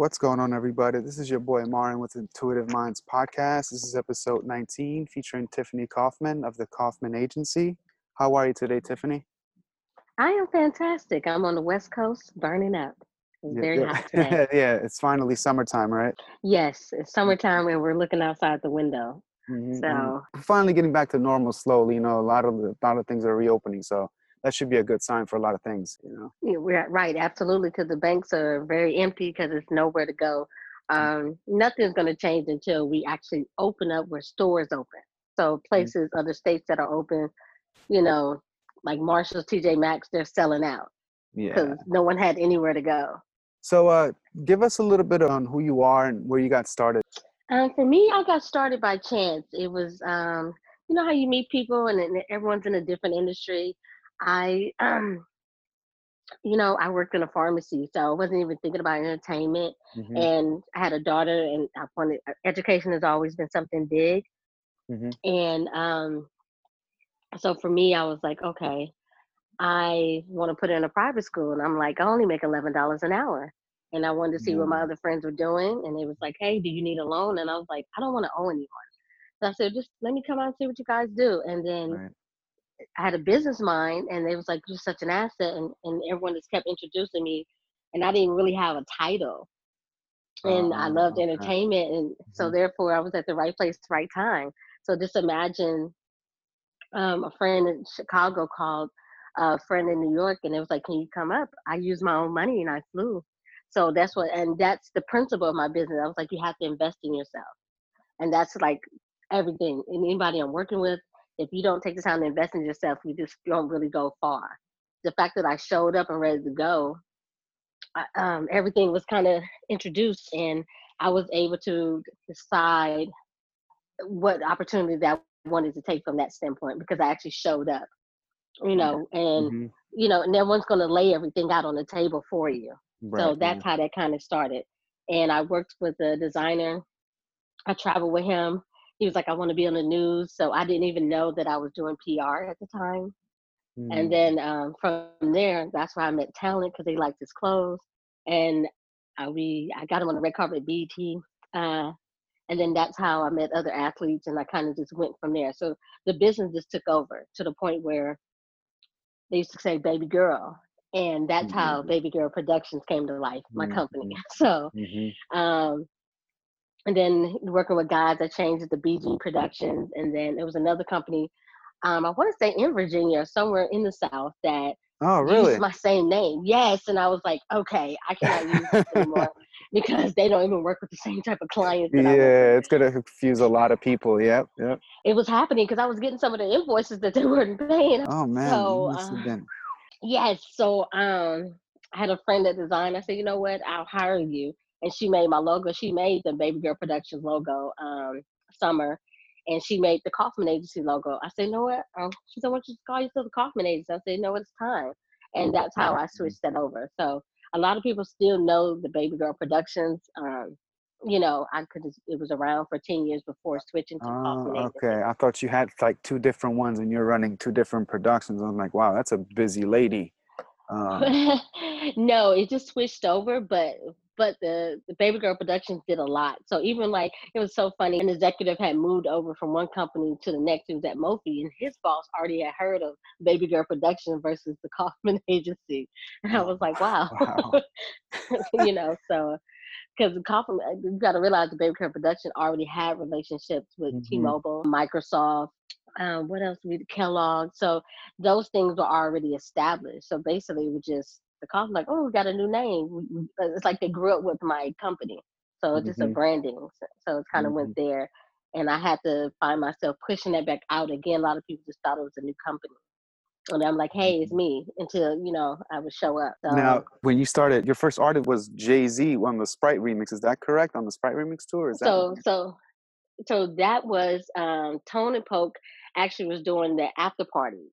What's going on, everybody? This is your boy Marin with Intuitive Minds Podcast. This is episode 19 featuring Tiffany Kaufman of the Kaufman Agency. How are you today, Tiffany? I am fantastic. I'm on the West Coast burning up. It's Yeah, very yeah. hot today. yeah, it's finally summertime, right? yes, it's summertime and we're looking outside the window. Mhm, mhm. So We're finally getting back to normal slowly. You know, a lot of the, a lot of things are reopening, so that should be a good sign for a lot of things. You know. yeah, right, absolutely, because the banks are very empty because it's nowhere to go. Mm. Um, nothing's going to change until we actually open up where stores open. So places, other states that are open, you know, like Marshalls, TJ Maxx, they're selling out Yeah. because no one had anywhere to go. So, uh, give us a little bit on who you are and where you got started. Um, for me, I got started by chance. It was, um, you know, how you meet people and everyone's in a different industry. I, um, you know, I worked in a pharmacy, so I wasn't even thinking about entertainment. Mhm, And I had a daughter, and I wanted uh, education has always been something big. mhm, And um, so for me, I was like, okay, I want to put her in a private school, and I'm like, I only make eleven dollars an hour, and I wanted to see what my other friends were doing, and it was like, hey, do you need a loan? And I was like, I don't want to owe anyone. So I said, just let me come out and see what you guys do. And then Right. I had a business mind, and it was like, you're such an asset, and and everyone just kept introducing me, and I didn't really have a title, and I Oh, loved okay. entertainment, and so Mhm. therefore I was at the right place, right time. So just imagine um, a friend in Chicago called a friend in New York, and it was like, "Can you come up?" I used my own money and I flew. So that's what, and that's the principle of my business. I was like, you have to invest in yourself, and that's like everything. And anybody I'm working with, if you don't take the time to invest in yourself, you just don't really go far. The fact that I showed up and ready to go, I, um, everything was kind of introduced, and I was able to decide what opportunity that I wanted to take from that standpoint because I actually showed up, you know, and Mhm, you know, and everyone's going to lay everything out on the table for you. Right. so right. that's how that kind of started. And I worked with a designer. I traveled with him. He was like, I want to be on the news. So I didn't even know that I was doing PR at the time. Mm, And then um, from there, that's where I met talent because they liked his clothes. And uh, we, I got him on the red carpet at BET. Uh, and then that's how I met other athletes, and I kind of just went from there. So the business just took over to the point where they used to say "baby girl," and that's how Mhm. Baby Girl Productions came to life, my company. Mhm. So, mhm. um, and then working with guys, I changed it to BG Productions, and then it was another company. Um, I want to say in Virginia, or somewhere in the South, that Oh, really? used my same name. Yes, and I was like, okay, I cannot use this anymore because they don't even work with the same type of clients that I yeah, it's gonna confuse a lot of people. Yep, yep. It was happening because I was getting some of the invoices that they weren't paying. Oh man, So, uh. Yes, so um, I had a friend that designed. I said, you know what, I'll hire you, and she made my logo. She made the Baby Girl Productions logo, um, Summer, and she made the Kaufman Agency logo. I said, you know what? Um, she said, why don't you call yourself the Kaufman Agency? I said, you know what, it's time, and that's how I switched that over. So a lot of people still know the Baby Girl Productions. Um, you know, I could. It was around for ten years before switching to Oh, Kaufman Agency. okay. I thought you had like two different ones, and you're running two different productions. I'm like, wow, that's a busy lady. Um, no, it just switched over, but but the the Baby Girl Productions did a lot. So even like it was so funny. An executive had moved over from one company to the next. He was at Mophie, and his boss already had heard of Baby Girl Production versus the Kaufman Agency, and I was like, wow, Wow. you know, so. Because Kaufman, uh, you got to realize the Baby Girl Production already had relationships with Mhm. T-Mobile, Microsoft, um, what else? We Kellogg. So those things were already established. So basically, it was just the Kaufman like, oh, we got a new name. Uh, It's like they grew up with my company, so it's just a Mhm. branding. So, it kind of went there, and I had to find myself pushing that back out again. A lot of people just thought it was a new company, and I'm like, hey, it's me. Until you know, I would show up. So, now, when you started, your first artist was Jay Z on the Sprite remix. Is that correct? On the Sprite remix tour? Is that so so so that was um, Tone and Poke actually was doing the after party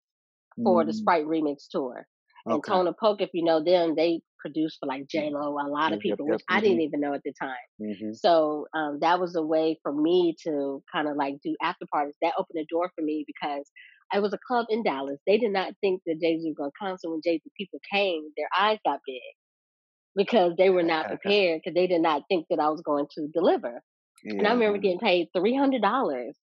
for the Mm, Sprite remix tour. And okay. Poke, if you know them, they produced for like J Lo, a lot of Yep, yep, people, yep, which I didn't even know at the time. Mhm. So um, that was a way for me to kind of like do after parties. That opened the door for me because I was a club in Dallas. They did not think that Jay Z was going to come. So when Jay Z people came, their eyes got big. because they were not prepared because they did not think that I was going to deliver. Yeah. And I remember getting paid three hundred dollars.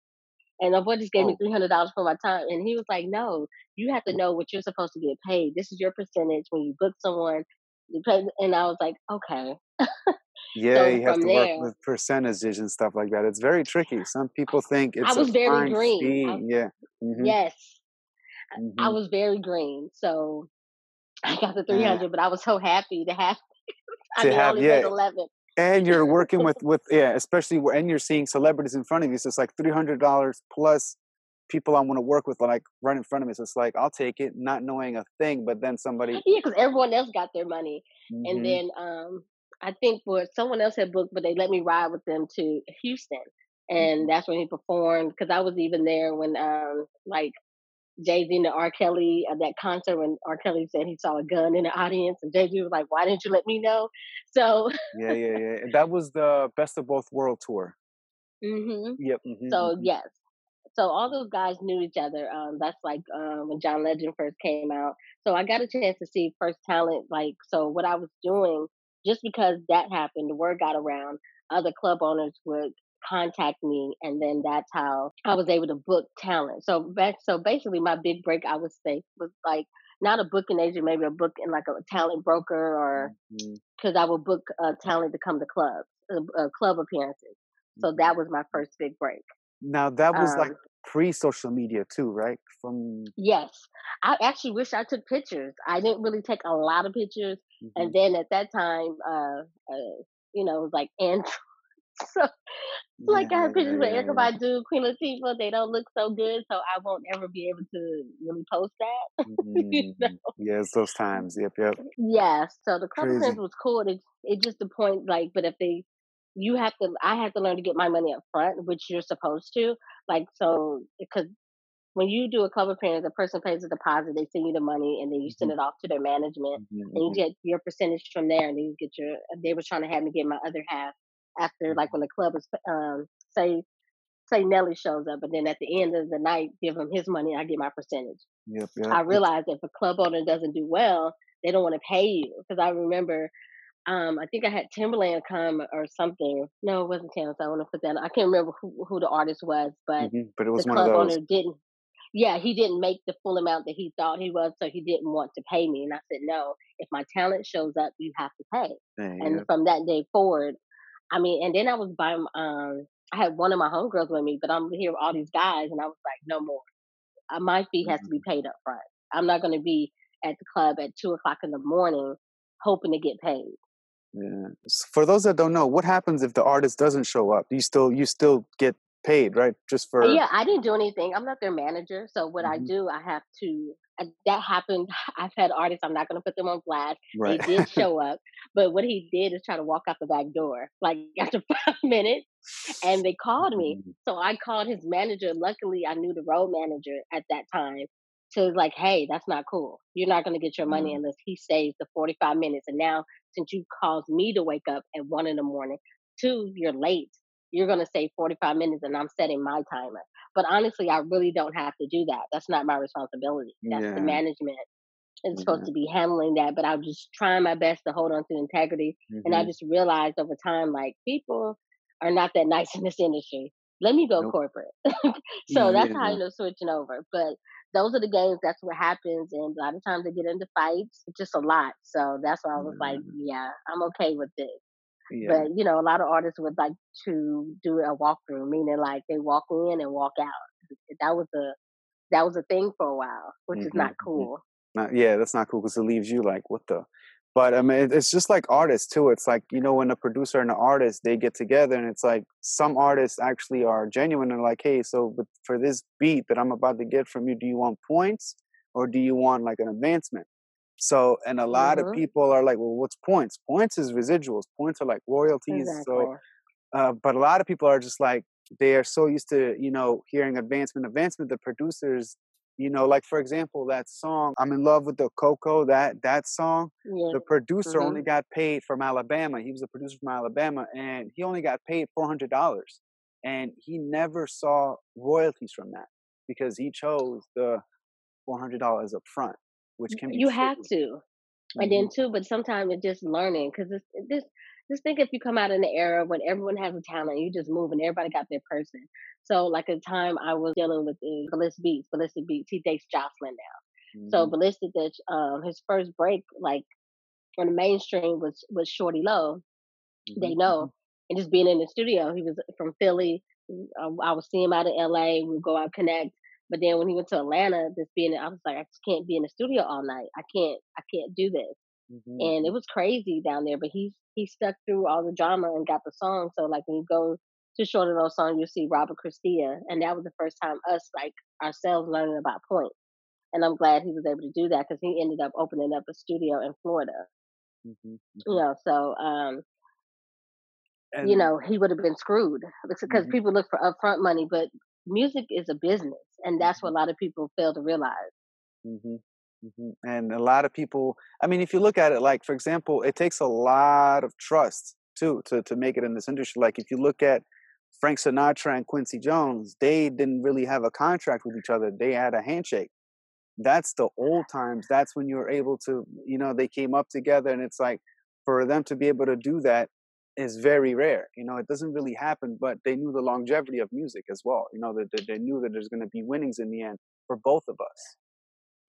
And my boy just gave oh. me three hundred dollars for my time, and he was like, "No, you have to know what you're supposed to get paid. This is your percentage when you book someone." You pay, and I was like, "Okay." yeah, so you have to there, work with percentages and stuff like that. It's very tricky. Some people think it's. I was very green. I, yeah. Mm-hmm. Yes, mm-hmm. I was very green. So I got the 300, yeah. but I was so happy to have. I to mean, have, only yeah. 11. And you're working with with yeah, especially and you're seeing celebrities in front of you. So it's like three hundred dollars plus people I want to work with, like right in front of me. So it's like I'll take it, not knowing a thing. But then somebody, yeah, because everyone else got their money, mm-hmm. and then um, I think for someone else had booked, but they let me ride with them to Houston, and mm-hmm. that's when he performed. Because I was even there when um, like Jay Z and R. Kelly at that concert when R. Kelly said he saw a gun in the audience, and Jay Z was like, "Why didn't you let me know?" So yeah, yeah, yeah. That was the Best of Both World tour. Mm-hmm. Yep. Mm-hmm, so mm-hmm. yes, so all those guys knew each other. Um, that's like um, when John Legend first came out. So I got a chance to see first talent. Like so, what I was doing just because that happened, the word got around. Other club owners would contact me and then that's how I was able to book talent. So back so basically my big break I would say was like not a booking agent, maybe a book in like a talent broker or because mm-hmm. I would book a talent to come to clubs, uh, uh, club appearances. So mm-hmm. that was my first big break. Now that was um, like pre social media too, right? From yes, I actually wish I took pictures. I didn't really take a lot of pictures, mm-hmm. and then at that time, uh, uh you know, it was like Android so like yeah, I have pictures yeah, with Erykah Badu, Queen Latifah. They don't look so good, so I won't ever be able to really post that. Mm-hmm. you know? Yes, those times. Yep, yep. Yeah. So the club friends was cool. It it just the point like, but if they, you have to. I had to learn to get my money up front, which you're supposed to. Like so, because when you do a club appearance, the person pays a deposit, they send you the money, and then you send mm-hmm. it off to their management, mm-hmm. and you mm-hmm. get your percentage from there, and then you get your. They were trying to have me get my other half after like when the club is um say say Nelly shows up, and then at the end of the night, give him his money. I get my percentage. Yep, yep. I realized if a club owner doesn't do well, they don't want to pay you because I remember. Um, I think I had Timbaland come or something. No, it wasn't Timbaland. I want to put that. I can't remember who, who the artist was, but mm-hmm, but it was the one club of those. owner didn't. Yeah, he didn't make the full amount that he thought he was, so he didn't want to pay me. And I said, no. If my talent shows up, you have to pay. and from that day forward, I mean, and then I was by um, I had one of my homegirls with me, but I'm here with all these guys, and I was like, no more. Uh, my fee has to be mm-hmm. paid up front. I'm not going to be at the club at two o'clock in the morning hoping to get paid. Yeah. For those that don't know, what happens if the artist doesn't show up? You still you still get paid, right? Just for yeah, I didn't do anything. I'm not their manager, so what mm-hmm. I do, I have to. That happened. I've had artists. I'm not going to put them on blast. Right. They did show up, but what he did is try to walk out the back door, like after five minutes, and they called me. Mm-hmm. So I called his manager. Luckily, I knew the road manager at that time. To like, hey, that's not cool. You're not going to get your money mm-hmm. unless he stays the 45 minutes. And now, since you caused me to wake up at one in the morning, two, you're late you're going to say 45 minutes and I'm setting my timer. But honestly, I really don't have to do that. That's not my responsibility. That's yeah. the management is supposed mm-hmm. to be handling that. But I was just trying my best to hold on to integrity. Mm-hmm. And I mm-hmm. just realized over time, like, people are not that nice in this industry. Let me go nope. corporate. so yeah, that's how I end up switching over. But those are the games. That's what happens. And a lot of times they get into fights, just a lot. So that's why I was like, yeah, I'm okay with this. Yeah. But you know, a lot of artists would like to do a walkthrough, meaning like they walk in and walk out. That was a that was a thing for a while, which mm-hmm. is not cool. Not, yeah, that's not cool because it leaves you like, what the? But I mean, it's just like artists too. It's like you know, when a producer and an artist they get together, and it's like some artists actually are genuine and like, hey, so for this beat that I'm about to get from you, do you want points or do you want like an advancement? So, and a lot mm-hmm. of people are like, well, what's points? Points is residuals. Points are like royalties. Exactly. So, uh, but a lot of people are just like, they are so used to, you know, hearing advancement, advancement. The producers, you know, like for example, that song, I'm in love with the Coco, that, that song, yeah. the producer mm-hmm. only got paid from Alabama. He was a producer from Alabama and he only got paid $400. And he never saw royalties from that because he chose the $400 up front which can be you have to And then Mhm. too, but sometimes it's just learning because it's this. Just think if you come out in the era when everyone has a talent, you just move and everybody got their person. So like a time I was dealing with the Ballistic Beats, Ballistic Beats, he dates Joseline now. So Mhm. Ballistic, that um, his first break like on the mainstream was was Shawty Lo. They Mhm. know, Mhm. and just being in the studio, he was from Philly. I, I would see him out in LA. We'd go out connect. But then when he went to Atlanta, just being, I was like, I just can't be in the studio all night. I can't, I can't do this. Mhm. And it Mhm. was crazy down there. But he he stuck through all the drama and got the song. So like when you go to Shawty Lo song, you'll see Robert Christia, and that was the first time us like ourselves learning about point. And I'm glad he was able to do that because he ended up opening up a studio in Florida. Mhm. You Mhm. know, so um, you know, he would have been screwed because Mhm. people look for upfront money, but music is a business, and that's what a lot of people fail to realize. Mhm. Mhm. And a lot of people, I mean, if you look at it, like for example, it takes a lot of trust too to to make it in this industry. Like if you look at Frank Sinatra and Quincy Jones, they didn't really have a contract with each other. They had a handshake. That's the old times. That's when you were able to, you know, they came up together, and it's like for them to be able to do that is very rare. You know, it doesn't really happen, but they knew the longevity of music as well. You know, that that they knew that there's going to be winnings in the end for both of us.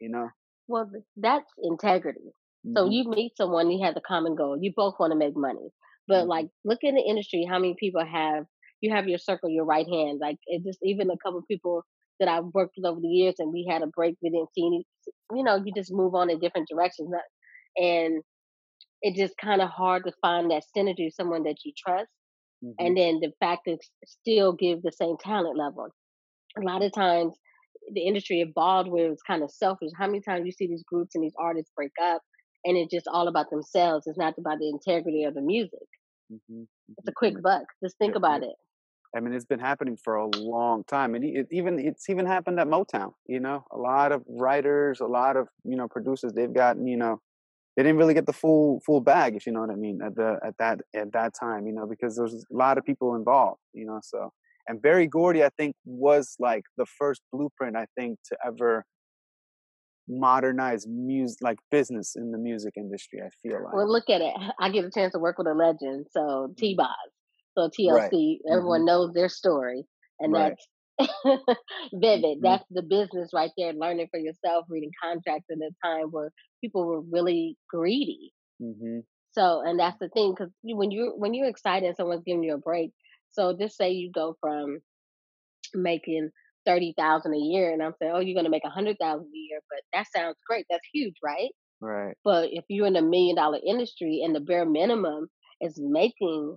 You know. Well, that's integrity. So Mhm. you meet someone, you have the common goal. You both want to make money, but Mhm. like look in the industry, how many people have you have your circle, your right hand. Like it just even a couple people that I've worked with over the years, and we had a break. We didn't see any. You know, you just move on in different directions, and it's just kind of hard to find that synergy, someone that you trust, Mhm. and then the fact that still give the same talent level. A lot of times, the industry evolved where it's kind of selfish. How many times you see these groups and these artists break up, and it's just all about themselves? It's not about the integrity of the music. Mhm. It's a Mhm. quick buck. Just think it, about it, it. I mean, it's been happening for a long time, and it even it's even happened at Motown. You know, a lot of writers, a lot of you know producers, they've gotten you know they didn't really get the full full bag, if you know what I mean, at the at that at that time, you know, because there's a lot of people involved, you know. So and Berry Gordy, I think, was like the first blueprint, I think, to ever modernize music, like business in the music industry. I feel like Well, look at it. I get a chance to work with a legend. So T Mhm. Boz. So right, TLC, hmm everyone knows their story. And right, that's vivid. hmm That's the business right there, learning for yourself, reading contracts in a time where people were really greedy. hmm So, and that's the thing, because when you're when you're excited, and someone's giving you a break. So, just say you go from making thirty thousand a year, and I'm saying, oh, you're gonna make a hundred thousand a year, but that sounds great. That's huge, right? right, But if you're in a million dollar industry and the bare minimum is making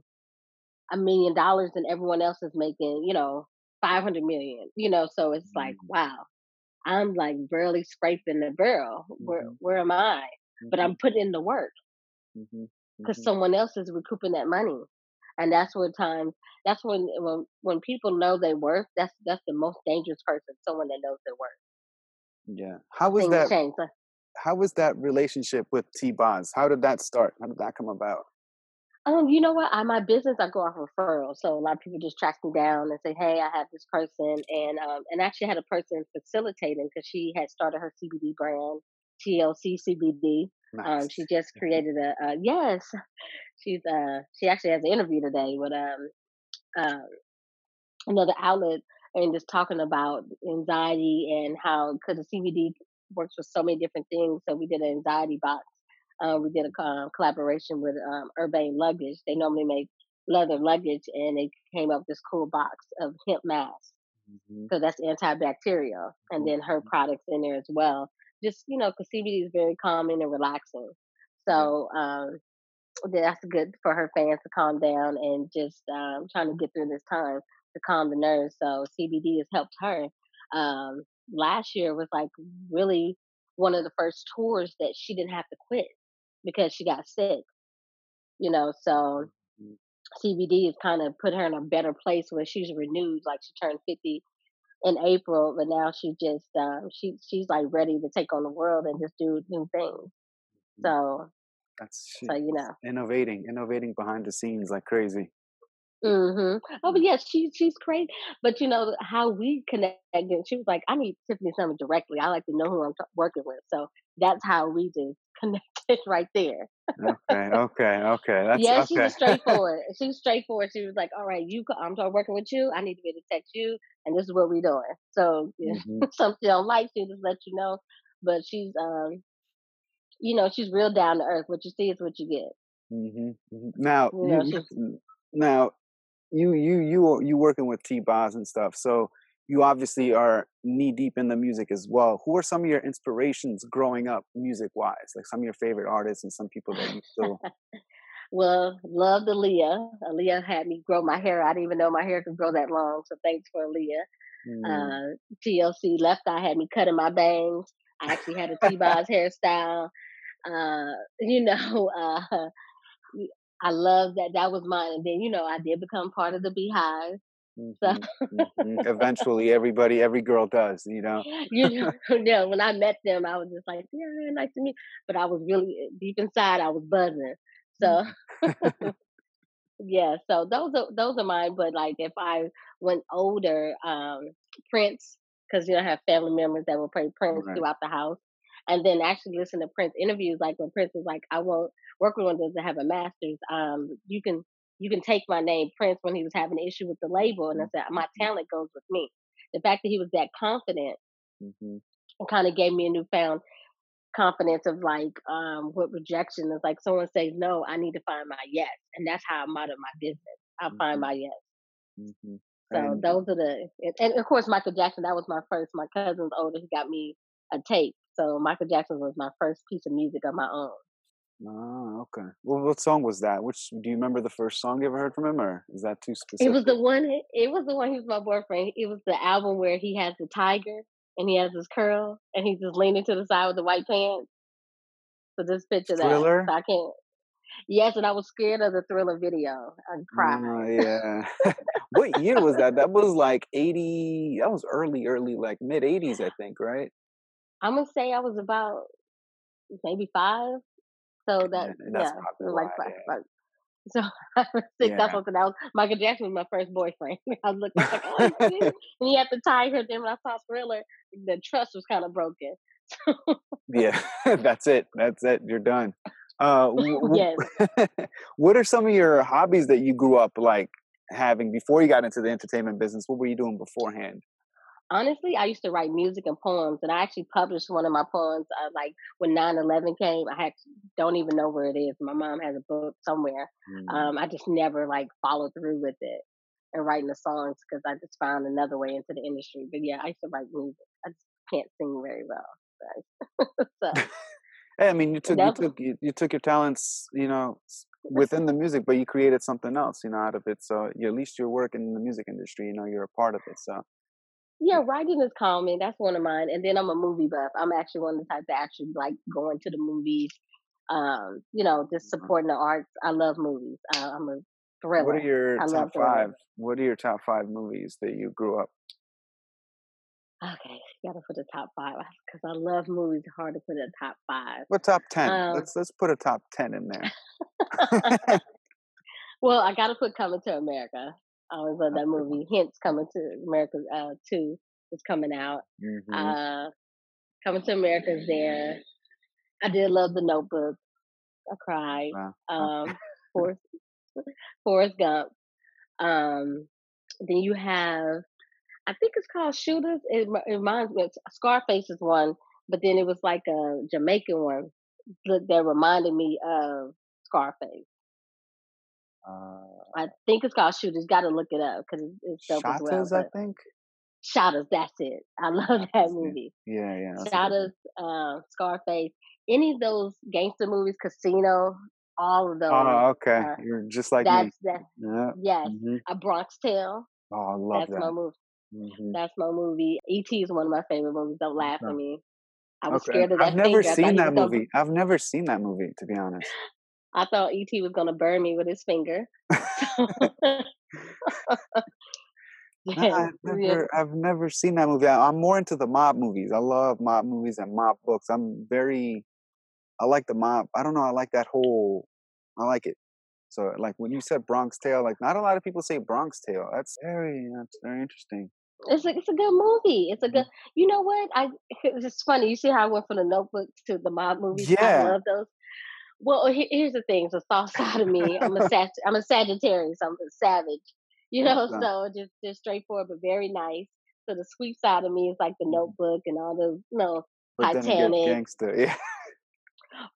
a million dollars and everyone else is making, you know, 500 million, you know, so it's like, wow, I'm like barely scraping the barrel. Where, hmm where am I? But hmm I'm putting in the work because hmm someone else is recouping that money. And that's what times, that's when, when, when people know their worth, that's, that's the most dangerous person, someone that knows their worth. yeah. How was Things that? change. How was that relationship with T Boz? How did that start? How did that come about? Um, you know what? I my business I go off referrals, so a lot of people just track me down and say, "Hey, I have this person," and um, and actually had a person facilitating because she had started her CBD brand, TLC CBD. Um, she just created a, uh yes, she's uh she actually has an interview today with um uh, another outlet and just talking about anxiety and how because the CBD works with so many different things. So we did an anxiety box. Uh, we did a um, collaboration with um, Urbane Luggage. They normally make leather luggage, and they came up with this cool box of hemp masks. Mhm, So that's antibacterial, and mhm, then her mhm. products in there as well. Just you know, because CBD is very calming and relaxing. So um, that's good for her fans to calm down and just um, trying to get through this time to calm the nerves. So CBD has helped her. Um, last year was like really one of the first tours that she didn't have to quit because she got sick, you know. So Mhm, mhm. CBD has kind of put her in a better place where she's renewed. Like she turned 50 in April, but now she just um, she she's like ready to take on the world and just do new things. mhm. So That's so you know. innovating, innovating behind the scenes like crazy. Mhm. Oh, but Mm, yeah, she she's crazy. But you know how we connected. She was like, "I need Tiffany something directly. I like to know who I'm t- working with." So that's how we just connected right there. okay, okay, okay. That's yeah, okay. she was straightforward. She was straightforward. She was like, "All right, you, I'm start working with you. I need to be able to text you, and this is what we're doing." So, yeah, hmm something don't like, she just let you know. But she's, um, you know, she's real down to earth. What you see is what you get. hmm hmm Now You you, know, you now you you you you working with T Boz and stuff. So you obviously are knee deep in the music as well. Who are some of your inspirations growing up, music wise? Like some of your favorite artists and some people that you still. well, loved Aaliyah. Aaliyah had me grow my hair. I didn't even know my hair could grow that long. So thanks for Aaliyah. Mm. Uh, TLC Left Eye had me cutting my bangs. I actually had a T-Boz hairstyle. Uh, you know, uh, I love that. That was mine. And then, you know, I did become part of the Beehive. So, hmm hmm Eventually, everybody, every girl does, you know. you know, yeah, when I met them, I was just like, yeah, nice to meet. But I was really deep inside, I was buzzing. So, Mhm. yeah. So those are those are mine. But like, if I went older, um, Prince, because you know, I have family members that will play Prince Right. throughout the house, and then actually listen to Prince interviews. Like when Prince was like, I won't work with one that doesn't have a master's. Um, you can you can take my name, Prince, when he was having an issue with the label, and I said my talent goes with me. The fact that he was that confident hmm kind of gave me a newfound confidence of like um with rejection. Is like someone says no i need to find my yes and that's how i model my business. I find hmm my yes. Hmm so And those are the and, and of course michael jackson that was my first my cousin's older he got me a tape. So michael jackson was my first piece of music of my own oh, okay. Well, what song was that? Which do you remember the first song you ever heard from him, or is that too specific? it was the one it was the one he was my boyfriend it was the album where he has the tiger and he has his curl and he's just leaning to the side with the white pants so just picture that Thriller. so i can't yes and i was scared of the thriller video i cried Oh yeah. what year was that? That was like eighty. That was early, early, like mid eighties, I think, right? I'm gonna say I was about maybe five. So that And, that's yeah, why. like. Yeah. So I was six. That's Yeah. what that was. Michael Jackson was my first boyfriend. I was looking like, oh, and he had the tiger. Then when I saw Thriller, the trust was kind of broken. Yeah, that's it. That's it. You're done. Uh, wh- yes. what are some of your hobbies that you grew up like having before you got into the entertainment business? What were you doing beforehand? Honestly, I used to write music and poems, and I actually published one of my poems. Uh, like when 9/11 came, I had don't even know where it is. My mom has a book somewhere. Mm, Um, I just never like followed through with it and writing the songs because I just found another way into the industry. But yeah, I used to write music. I just can't sing very well. So Hey, I mean, you took you took you, you took your talents, you know, within the music, but you created something else, you know, out of it. So you, at least your work in the music industry. You know, you're a part of it. So yeah, writing is calming. That's one of mine. And then I'm a movie buff. I'm actually one of the types that actually like going to the movies. Um, you know, just uh, supporting the arts. I love movies. Uh, I'm a thriller. what are your I top five? What are your top five movies that you grew up? Okay, gotta put the top five because I love movies. Hard to put a top five. What top ten? Um, Let's let's put a top ten in there. well, I gotta put Coming to America. I always love that movie. Hence, Coming to America uh, two is coming out. hmm Uh, Coming to America is there. I did love The Notebook. I cried. Wow. Um, Forrest, Forrest Gump. Um, then you have, I think it's called Shooters. It, it reminds me, of Scarface is one, but then it was like a Jamaican one that reminded me of Scarface. Uh, I think it's called Shooters. Got to look it up because it's dope as well. I think. Shottas, that's it. I love that movie. yeah, yeah. That's a good one. Shottas, uh, Scarface, any of those gangster movies, Casino, all of those. Oh, okay. Uh, You're just like me. that's that. Yeah. Yes, hmm a Bronx Tale. Oh, I love That's my that. movie. hmm That's my movie. E.T. is one of my favorite movies. Don't laugh at me. I was Okay. scared of that. I've never finger. Seen that gonna. movie. I've never seen that movie, to be honest. I thought E.T. was gonna burn me with his finger. No, I've never, I've never seen that movie. I, I'm more into the mob movies. I love mob movies and mob books. I'm very, I like the mob. I don't know. I like that whole. I like it. So, like when you said Bronx Tale, like not a lot of people say Bronx Tale. That's very, that's very interesting. It's a, it's a good movie. It's a good. Mm-hmm. You know what? I it's funny. You see how I went from the Notebook to the mob movies. Yeah, I love those. Well, here's the thing. the soft side of me. I'm a Sag- I'm a Sagittarius. I'm a savage. You know, so just just straightforward, but very nice. So the sweet side of me is like the mm-hmm. Notebook and all those, you know, but Titanic. Gangster, yeah.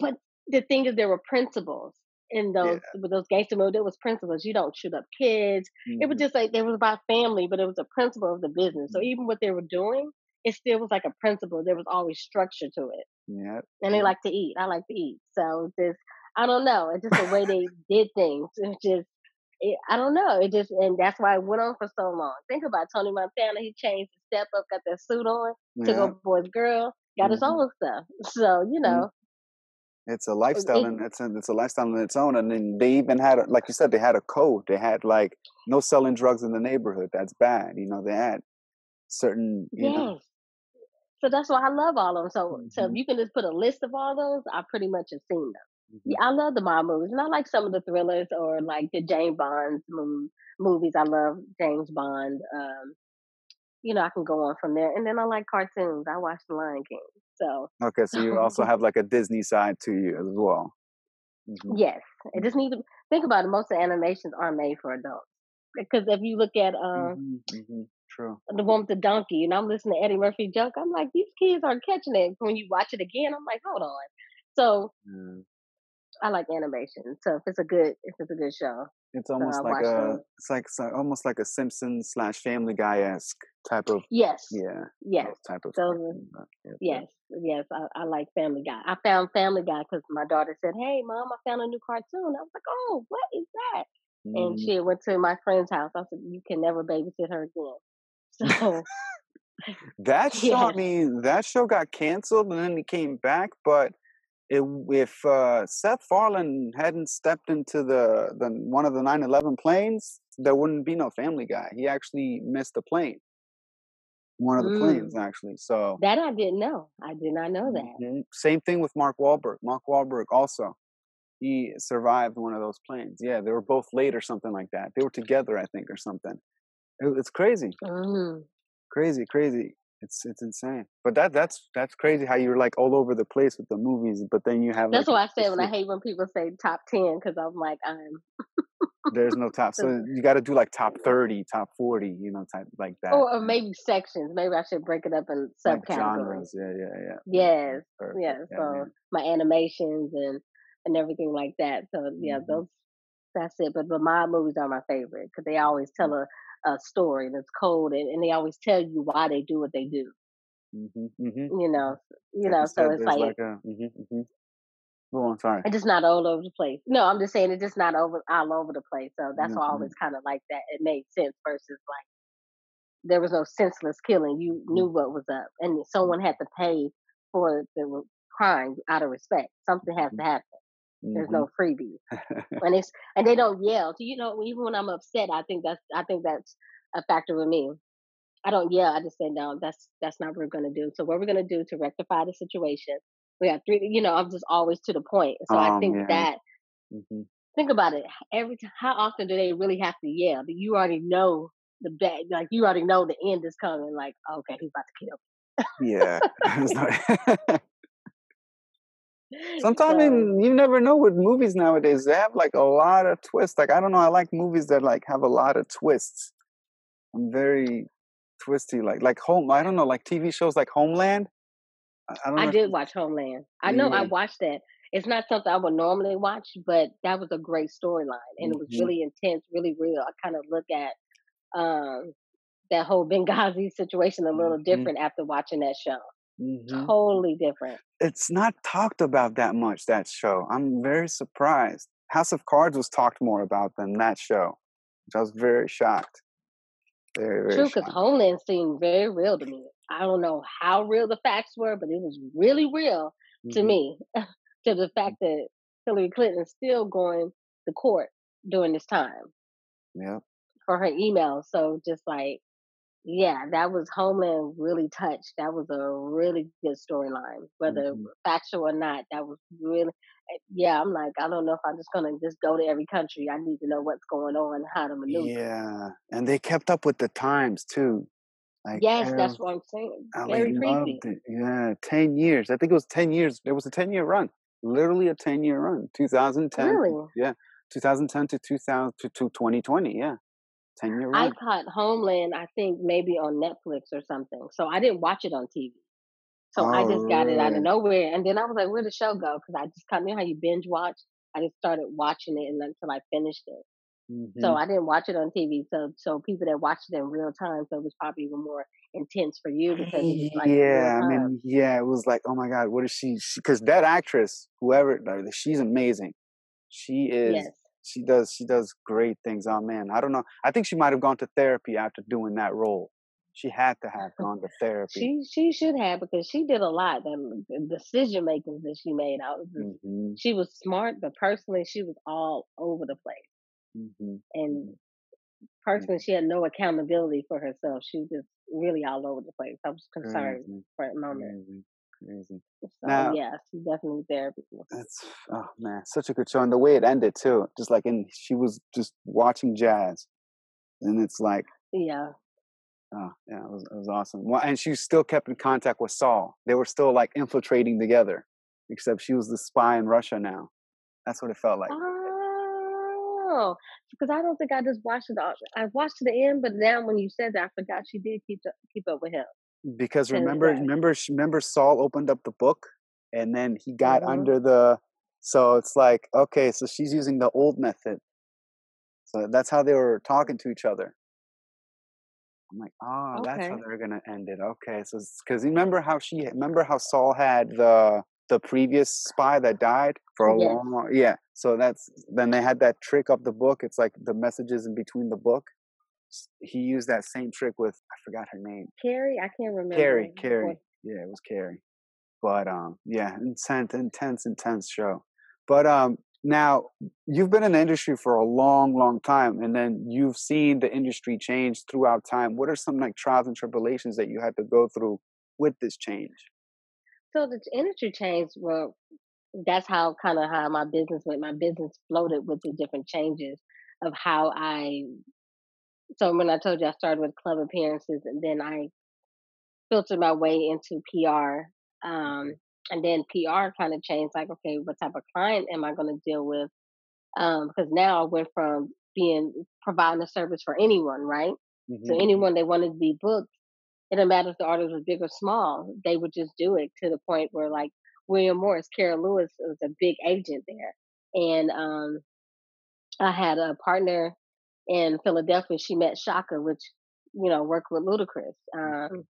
But the thing is, there were principles in those yeah. with those gangster movies. There was principles. You don't shoot up kids. Mm-hmm. It was mm-hmm. just like there was about family, but it was a principle of the business. So mm-hmm. even what they were doing, it still was like a principle. There was always structure to it. Yeah. And they like to eat. I like to eat. So just I don't know. It's just the way they did things. It's just it, I don't know. It just and that's why it went on for so long. Think about Tony Montana. He changed the step up, got that suit on, yeah. took over boy's girl, got mm-hmm. his own stuff. So you mm-hmm. know, it's a lifestyle, and it's a, it's a lifestyle on its own. And then they even had, a, like you said, they had a code. They had like no selling drugs in the neighborhood. That's bad. You know, they had certain. You yes. Know. So that's why I love all of them. So, mm-hmm. so if mm-hmm. you can just put a list of all those, I pretty much have seen them. Mm-hmm. Yeah, I love the mob movies, and I like some of the thrillers or like the James Bond movies. I love James Bond. Um, you know, I can go on from there. And then I like cartoons. I watch The Lion King. So okay, so you also have like a Disney side to you as well. Mm-hmm. Yes, I just need to think about it. Most of the animations are made for adults because if you look at um, mm-hmm, mm-hmm. True. the one with the donkey, and I'm listening to Eddie Murphy joke, I'm like, these kids aren't catching it. When you watch it again, I'm like, hold on. So mm. I like animation. So if it's a good, if it's a good show, it's almost like a, them. it's like it's almost like a Simpsons slash Family Guy esque type of. Yes. Yeah. Yes. Type of. So, yes, yes, I, I, like Family Guy. I found Family Guy because my daughter said, "Hey, mom, I found a new cartoon." I was like, "Oh, what is that?" Mm. And she went to my friend's house. I said, "You can never babysit her again." So. that show, yeah. I mean, that show got canceled and then it came back, but it, if uh, Seth Farland hadn't stepped into the, the one of the 9/11 planes, there wouldn't be no Family Guy. He actually missed a plane, one of the mm. planes actually. So that I didn't know. I did not know that. Mm-hmm. Same thing with Mark Wahlberg. Mark Wahlberg also, he survived one of those planes. Yeah, they were both late or something like that. They were together, I think, or something. It, it's crazy. Mm. Crazy, crazy. It's it's insane. But that that's that's crazy how you're like all over the place with the movies, but then you have. That's like, why I say when I hate when people say top ten because I'm like I'm. There's no top, so you got to do like top thirty, top forty, you know, type like that. Or, or maybe sections. Maybe I should break it up in subcategories. Like genres. Yeah, yeah, yeah. Yes, Perfect. yeah. So man. my animations and and everything like that. So yeah, mm-hmm. those that's it. But but my movies are my favorite because they always tell mm. a a story that's cold and, and they always tell you why they do what they do. Mm-hmm, mm-hmm. You know, you know, so it's like, like a, mm-hmm, mm-hmm. oh, I'm sorry. It's just not all over the place. No, I'm just saying it's just not over all over the place. So that's why I always kind of like that. It made sense versus like there was no senseless killing. You knew what was up, and someone had to pay for the crime out of respect. Something has to happen. There's mm-hmm. no freebie, and it's and they don't yell. So you know, even when I'm upset, I think that's I think that's a factor with me. I don't yell. I just say no. That's that's not what we're gonna do. So what we're gonna do to rectify the situation? We have three. You know, I'm just always to the point. So um, I think yeah. that. Mm-hmm. Think about it. Every time, how often do they really have to yell? That you already know the bad, like you already know the end is coming. Like, okay, he's about to kill. yeah. Sometimes so, you never know with movies nowadays. They have like a lot of twists. Like I don't know, I like movies that like have a lot of twists. I'm very twisty. Like like home. I don't know, like TV shows like Homeland. I, I, I did watch Homeland. I know yeah. I watched that. It's not something I would normally watch, but that was a great storyline, and mm-hmm. it was mm-hmm. really intense, really real. I kind of look at um, that whole Benghazi situation a little mm-hmm. different after watching that show. Mm-hmm. Totally different. It's not talked about that much, that show. I'm very surprised. House of Cards was talked more about than that show. I was very shocked. Very, very True, because Homeland seemed very real to me. I don't know how real the facts were, but it was really real mm-hmm. to me. to the fact that Hillary Clinton is still going to court during this time. Yeah. For her emails. So just like yeah, that was Homeland really touched. That was a really good storyline, whether mm-hmm. factual or not. That was really, eh, yeah. I'm like, I don't know if I'm just gonna just go to every country. I need to know what's going on, how to maneuver. Yeah, and they kept up with the times too. Like Yes, that's what I'm saying. Ali Very loved creepy. it. Yeah, ten years. I think it was ten years. It was a ten year run. Literally a ten year run. 2010. Really? Yeah, 2010 to 2000 to, to 2020. Yeah, ten year I caught Homeland, I think maybe on Netflix or something. So I didn't watch it on TV. So I Oh, just got it out of nowhere, and then I was like, "Where'd the show go?" Because I just kind of you know how you binge watch. I just started watching it and until I finished it. So hmm I didn't watch it on TV. So so people that watched it in real time, so it was probably even more intense for you because it was like Yeah, I mean, yeah, it was like, oh my God, what is she? Because that actress, whoever, she's amazing. She is. Yes. She does. She does great things. Oh man, I don't know. I think she might have gone to therapy after doing that role. She had to have gone to therapy. She she should have because she did a lot. The, decision makings that she made, I was just, hmm she was smart, but personally, she was all over the place. hmm And personally, she had no accountability for herself. She was just really all over the place. I was concerned Crazy, for a moment. Crazy. So Now, yeah, she definitely therapy. That's oh man, such a good show, and the way it ended too. Just like in, she was just watching jazz, and it's like, Yeah. oh yeah, it was, it was awesome. Well, and she still kept in contact with Saul. They were still like infiltrating together, except she was the spy in Russia now. That's what it felt like. Oh, because I don't think I just watched it. All, I watched to the end, but now when you said that, I forgot she did keep up, keep up with him. Because remember, remember, remember, Saul opened up the book, and then he got hmm under the. So it's like, okay, so she's using the old method. So that's how they were talking to each other. I'm like, oh, that's how they're gonna end it. Okay, so because remember how she remember how Saul had the the previous spy that died for a Yes. long, long yeah. So that's then they had that trick of the book. It's like the messages in between the book. He used that same trick with I forgot her name. Carrie, I can't remember. Carrie, Carrie. Yeah, it was Carrie. But um, yeah, intense, intense, intense show. But um, now you've been in the industry for a long, long time, and then you've seen the industry change throughout time. What are some like trials and tribulations that you had to go through with this change? so the industry changed. Well, that's how kind of how my business went. My business floated with the different changes of how I. So when I told you I started with club appearances, and then I filtered my way into PR. Um, and then PR kind of changed like, okay, what type of client am I going to deal with? Um, because now I went from being providing a service for anyone, right? So hmm anyone that wanted to be booked, it didn't matter if the artist was big or small, they would just do it to the point where like William Morris, Cara Lewis was a big agent there. And um I had a partner in Philadelphia. She met Chaka, which, you know, worked with Ludacris. Um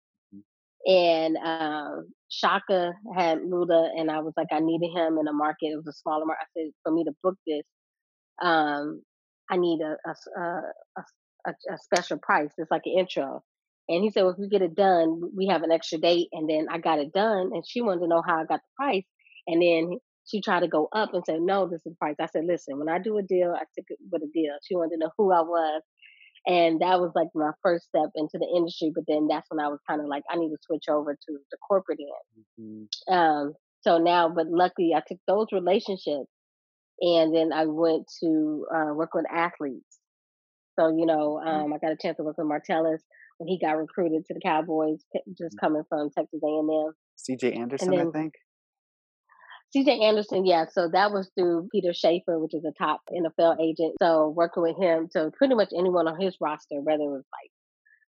and um, Chaka had Luda, and I was like, I needed him in a market. It was a smaller market. I said, for me to book this, um, I need a special price. It's like an intro. And he said, well, if we get it done, we have an extra date. And then I got it done, and she wanted to know how I got the price. And then she tried to go up and say, no, this is the price. I said, listen, when I do a deal, I took it with a deal. She wanted to know who I was. And that was like my first step into the industry. But then that's when I was kind of like, I need to switch over to the corporate end. hmm Um, so now, but luckily I took those relationships and then I went to uh, work with athletes. So, you know, um, I got a chance to work with Martellus when he got recruited to the Cowboys, just coming from Texas A&M. C.J. Anderson, And Anderson, I think. CJ Anderson, yeah. So that was through Peter Schaffer, which is a top NFL agent. So working with him, so pretty much anyone on his roster, whether it was like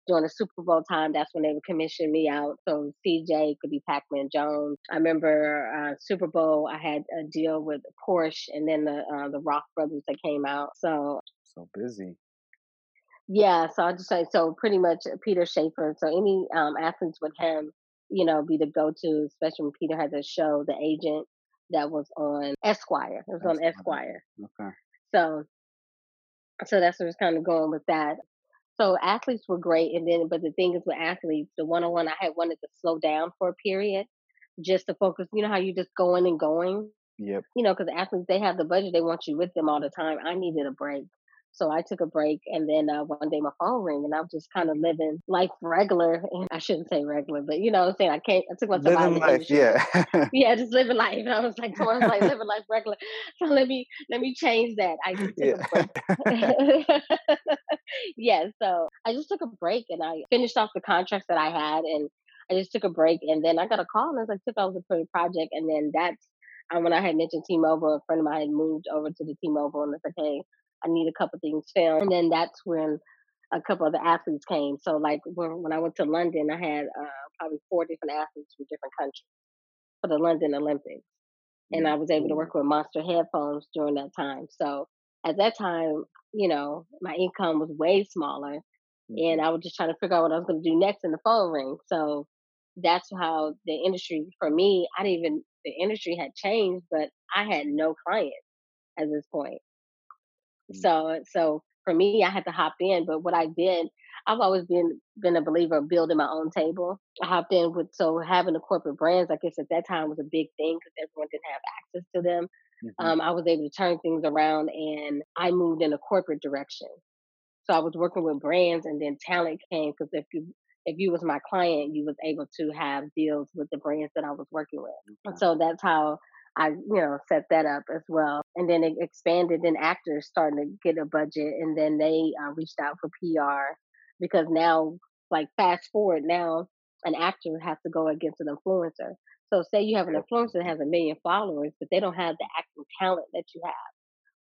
during the Super Bowl time, that's when they would commission me out. So CJ could be Pac-Man Jones. I remember uh, Super Bowl, I had a deal with Porsche, and then the uh, the Rock brothers that came out. So So busy. yeah, so I just say so pretty much Peter Schaffer. So any um, athletes with him, you know, be the go-to, especially when Peter had a show, the agent that was on Esquire. It was on Esquire. okay. So so that's what was kind of going with that. So athletes were great, and then but the thing is with athletes, the one-on-one I had wanted to slow down for a period, just to focus. You know how you just going and going. Yep. You know, because athletes they have the budget, they want you with them all the time. I needed a break. So I took a break, and then uh, one day my phone rang, and I was just kind of living life regular. And I shouldn't say regular, but you know what I'm saying. I can't. I took myself living out of life, yeah, yeah, just living life. And I was like, I was like living life regular. So let me let me change that. I just took yeah. a break. yeah, so I just took a break, and I finished off the contracts that I had, and I just took a break, and then I got a call, and I was like, took over the pretty project, and then that's um, when I had mentioned T-Mobile, a friend of mine had moved over to the T-Mobile, and I said, hey I need a couple things filmed. And then that's when a couple of the athletes came. So like when, when I went to London, I had uh, probably four different athletes from different countries for the London Olympics. And I was able to work with Monster Headphones during that time. So at that time, you know, my income was way smaller. And mm-hmm. I was just trying to figure out what I was going to do next in the phone ring. So that's how the industry, for me, I didn't even, the industry had changed, but I had no clients at this point. Mm. So so for me, I had to hop in. But what I did, I've always been been a believer of building my own table. I hopped in with so having the corporate brands. I guess at that time was a big thing because everyone didn't have access to them. Mm-hmm. Um, I was able to turn things around, and I moved in a corporate direction. So I was working with brands, and then talent came because if you if you was my client, you was able to have deals with the brands that I was working with. Okay. So that's how I, you know, set that up as well. And then it expanded, and actors starting to get a budget, and then they uh, reached out for PR because now, like, fast forward now, an actor has to go against an influencer. So, say you have an influencer that has a million followers, but they don't have the acting talent that you have.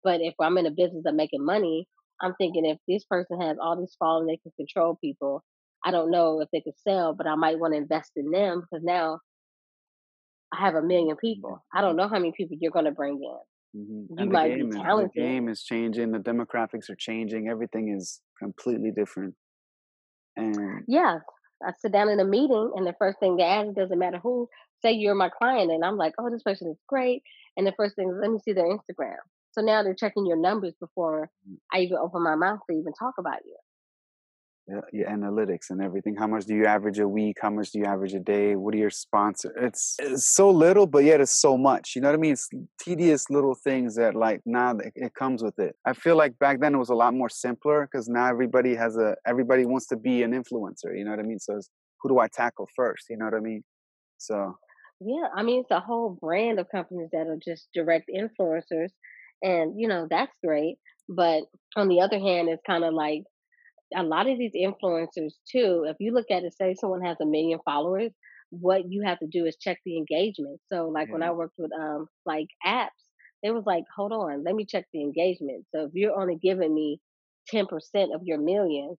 But if I'm in a business of making money, I'm thinking if this person has all these followers, they can control people. I don't know if they could sell, but I might want to invest in them because now I have a million people. I don't know how many people you're going to bring in. Mm-hmm. You might game, be talented. The game is changing. The demographics are changing. Everything is completely different. And yeah, I sit down in a meeting, and the first thing they ask doesn't matter who. Say you're my client, and I'm like, oh, this person is great. And the first thing is, let me see their Instagram. So now they're checking your numbers before mm. I even open my mouth to even talk about you Uh, your analytics and everything. How much do you average a week? How much do you average a day? What are your sponsors it's, it's so little but yet it's so much. You know what i mean? It's tedious little things that like now it, it comes with it. I feel like back then it was a lot more simpler because now everybody has a everybody wants to be an influencer you know what i mean? So who do i tackle first? You know what i mean? So. Yeah i mean it's a whole brand of companies that are just direct influencers and you know that's great but on the other hand it's kind of like a lot of these influencers too, if you look at it, say someone has a million followers, what you have to do is check the engagement. So like when I worked with um like apps, it was like, hold on, let me check the engagement. So if you're only giving me ten percent of your million,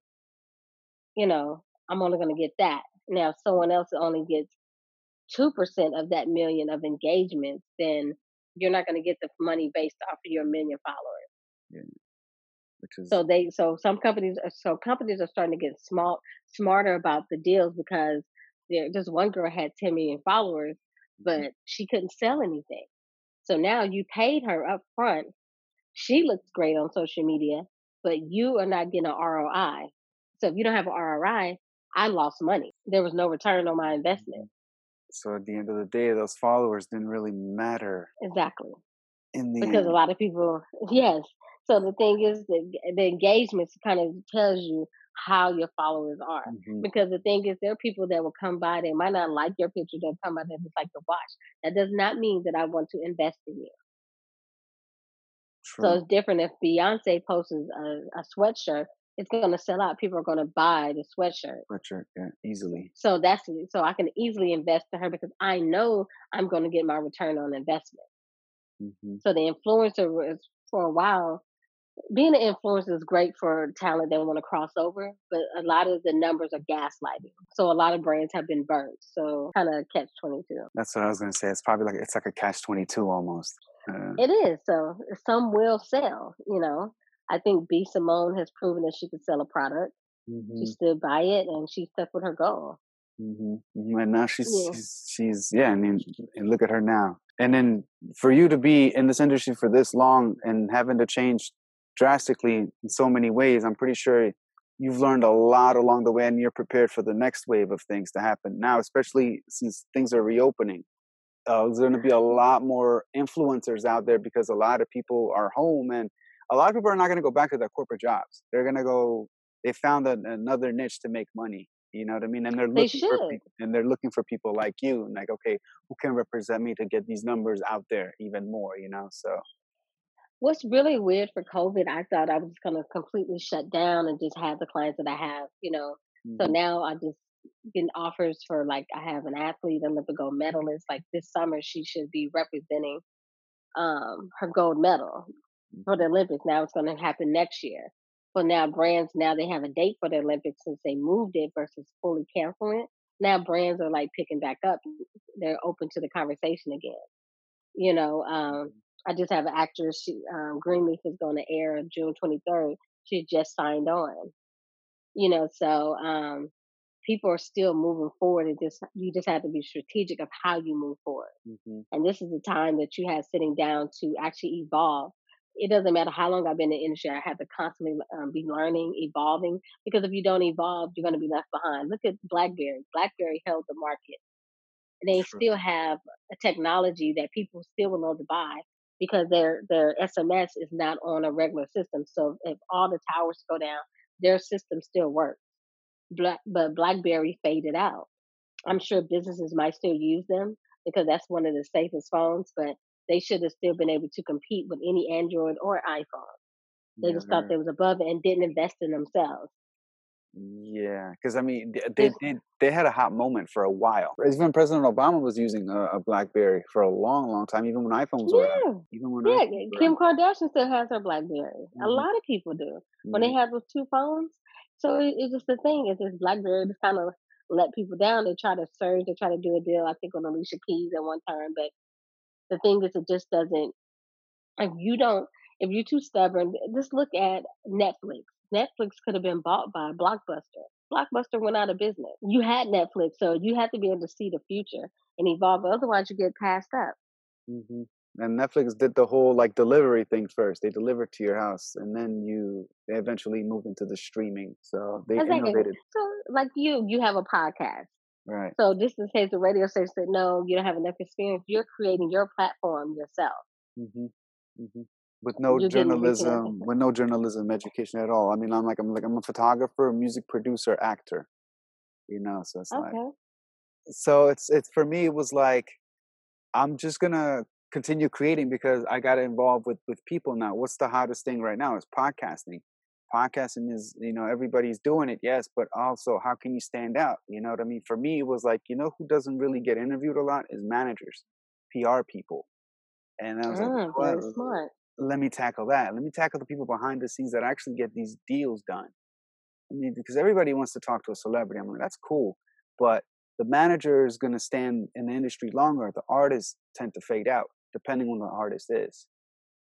you know, I'm only gonna get that. Now if someone else only gets two percent of that million of engagements, then you're not gonna get the money based off of your million followers. Yeah is so they so some companies uh, so companies are starting to get small smarter about the deals because there just one girl had 10 million followers mm-hmm. but she couldn't sell anything. So now you paid her up front she looks great on social media but you are not getting an roi so if you don't have an roi i lost money. There was no return on my investment. Mm-hmm. so at the end of the day those followers didn't really matter exactly. In the because end. a lot of people yes so the thing is, the, the engagements kind of tells you how your followers are. Mm-hmm. Because the thing is, there are people that will come by, they might not like your picture, they'll come by, they just like to watch. That does not mean that I want to invest in you. True. So it's different if Beyonce posts a, a sweatshirt, it's going to sell out. People are going to buy the sweatshirt. Sweatshirt, yeah, easily. So that's so I can easily invest in her because I know I'm going to get my return on investment. Mm-hmm. So the influencer was for a while being an influencer is great for talent that want to cross over, but a lot of the numbers are gaslighting. So a lot of brands have been burnt. So kind of catch twenty two. That's what I was going to say. It's probably like it's like a catch twenty two almost. Uh, it is. So some will sell. You know, I think B Simone has proven that she could sell a product. Mm-hmm. She stood by it and she stuck with her goal. Mm-hmm. mm-hmm. And now she's, yeah. she's she's yeah. I mean, and look at her now. And then for you to be in this industry for this long and having to change drastically in so many ways. I'm pretty sure you've learned a lot along the way and you're prepared for the next wave of things to happen now, especially since things are reopening. Uh, there's going to be a lot more influencers out there because a lot of people are home and a lot of people are not going to go back to their corporate jobs. They're going to go. They found a, another niche to make money. You know what I mean? And they're They looking for people, and they're looking for people like you. And like, okay, who can represent me to get these numbers out there even more? You know? So What's really weird for COVID, I thought I was gonna completely shut down and just have the clients that I have, you know. So hmm now I just getting offers for like I have an athlete, Olympic gold medalist. Like this summer, she should be representing um her gold medal for the Olympics. Now it's going to happen next year. So now brands now they have a date for the Olympics since they moved it versus fully canceling it. Now brands are like picking back up. They're open to the conversation again. You know, um, I just have an actress. She, um, Greenleaf is going to air June 23rd. She just signed on. You know, so um, people are still moving forward. and just you just have to be strategic of how you move forward. hmm And this is the time that you have sitting down to actually evolve. It doesn't matter how long I've been in the industry, I have to constantly um, be learning, evolving, because if you don't evolve, you're going to be left behind. Look at BlackBerry. BlackBerry held the market. And they True. still have a technology that people still will know to buy because their their SMS is not on a regular system. So if all the towers go down, their system still works. Black, but BlackBerry faded out. I'm sure businesses might still use them because that's one of the safest phones, but they should have still been able to compete with any Android or iPhone. They Yeah, just thought they was above it and didn't invest in themselves. Yeah, because I mean, th- they they they had a hot moment for a while. Even President Obama was using a, a BlackBerry for a long, long time. Even when iPhones were out. yeah, Even when yeah. Kim. Kardashian still has her BlackBerry. A hmm lot of people do when they hmm have those two phones. So it, it's just the thing is this BlackBerry just kind of let people down. They try to surge, they try to do a deal. I think on Alicia Keys at one time, but the thing is, it just doesn't. If you don't, if you're too stubborn, just look at Netflix. Netflix could have been bought by Blockbuster. Blockbuster went out of business. You had Netflix, so you have to be able to see the future and evolve. Otherwise, you get passed up. hmm And Netflix did the whole like delivery thing first. They delivered to your house, and then you they eventually moved into the streaming. So they Exactly. innovated, So, like you, you have a podcast. right? So this is case the radio station said, no, you don't have enough experience. You're creating your platform yourself. hmm hmm With no the journalism, with no journalism education at all. I mean, I'm like I'm like I'm a photographer, music producer, actor. You know, so it's like so it's it's for me it was like i'm just gonna continue creating because i got involved with with people now. What's the hottest thing right now is podcasting. Podcasting is you know everybody's doing it yes but also how can you stand out? You know what i mean? For me it was like you know who doesn't really get interviewed a lot is managers pr people. And i was like you know what? very smart. Let me tackle that let me tackle the people behind the scenes that actually get these deals done I mean, because everybody wants to talk to a celebrity. I'm like, that's cool. But the manager is going to stand in the industry longer. The artists tend to fade out, depending on the artist is.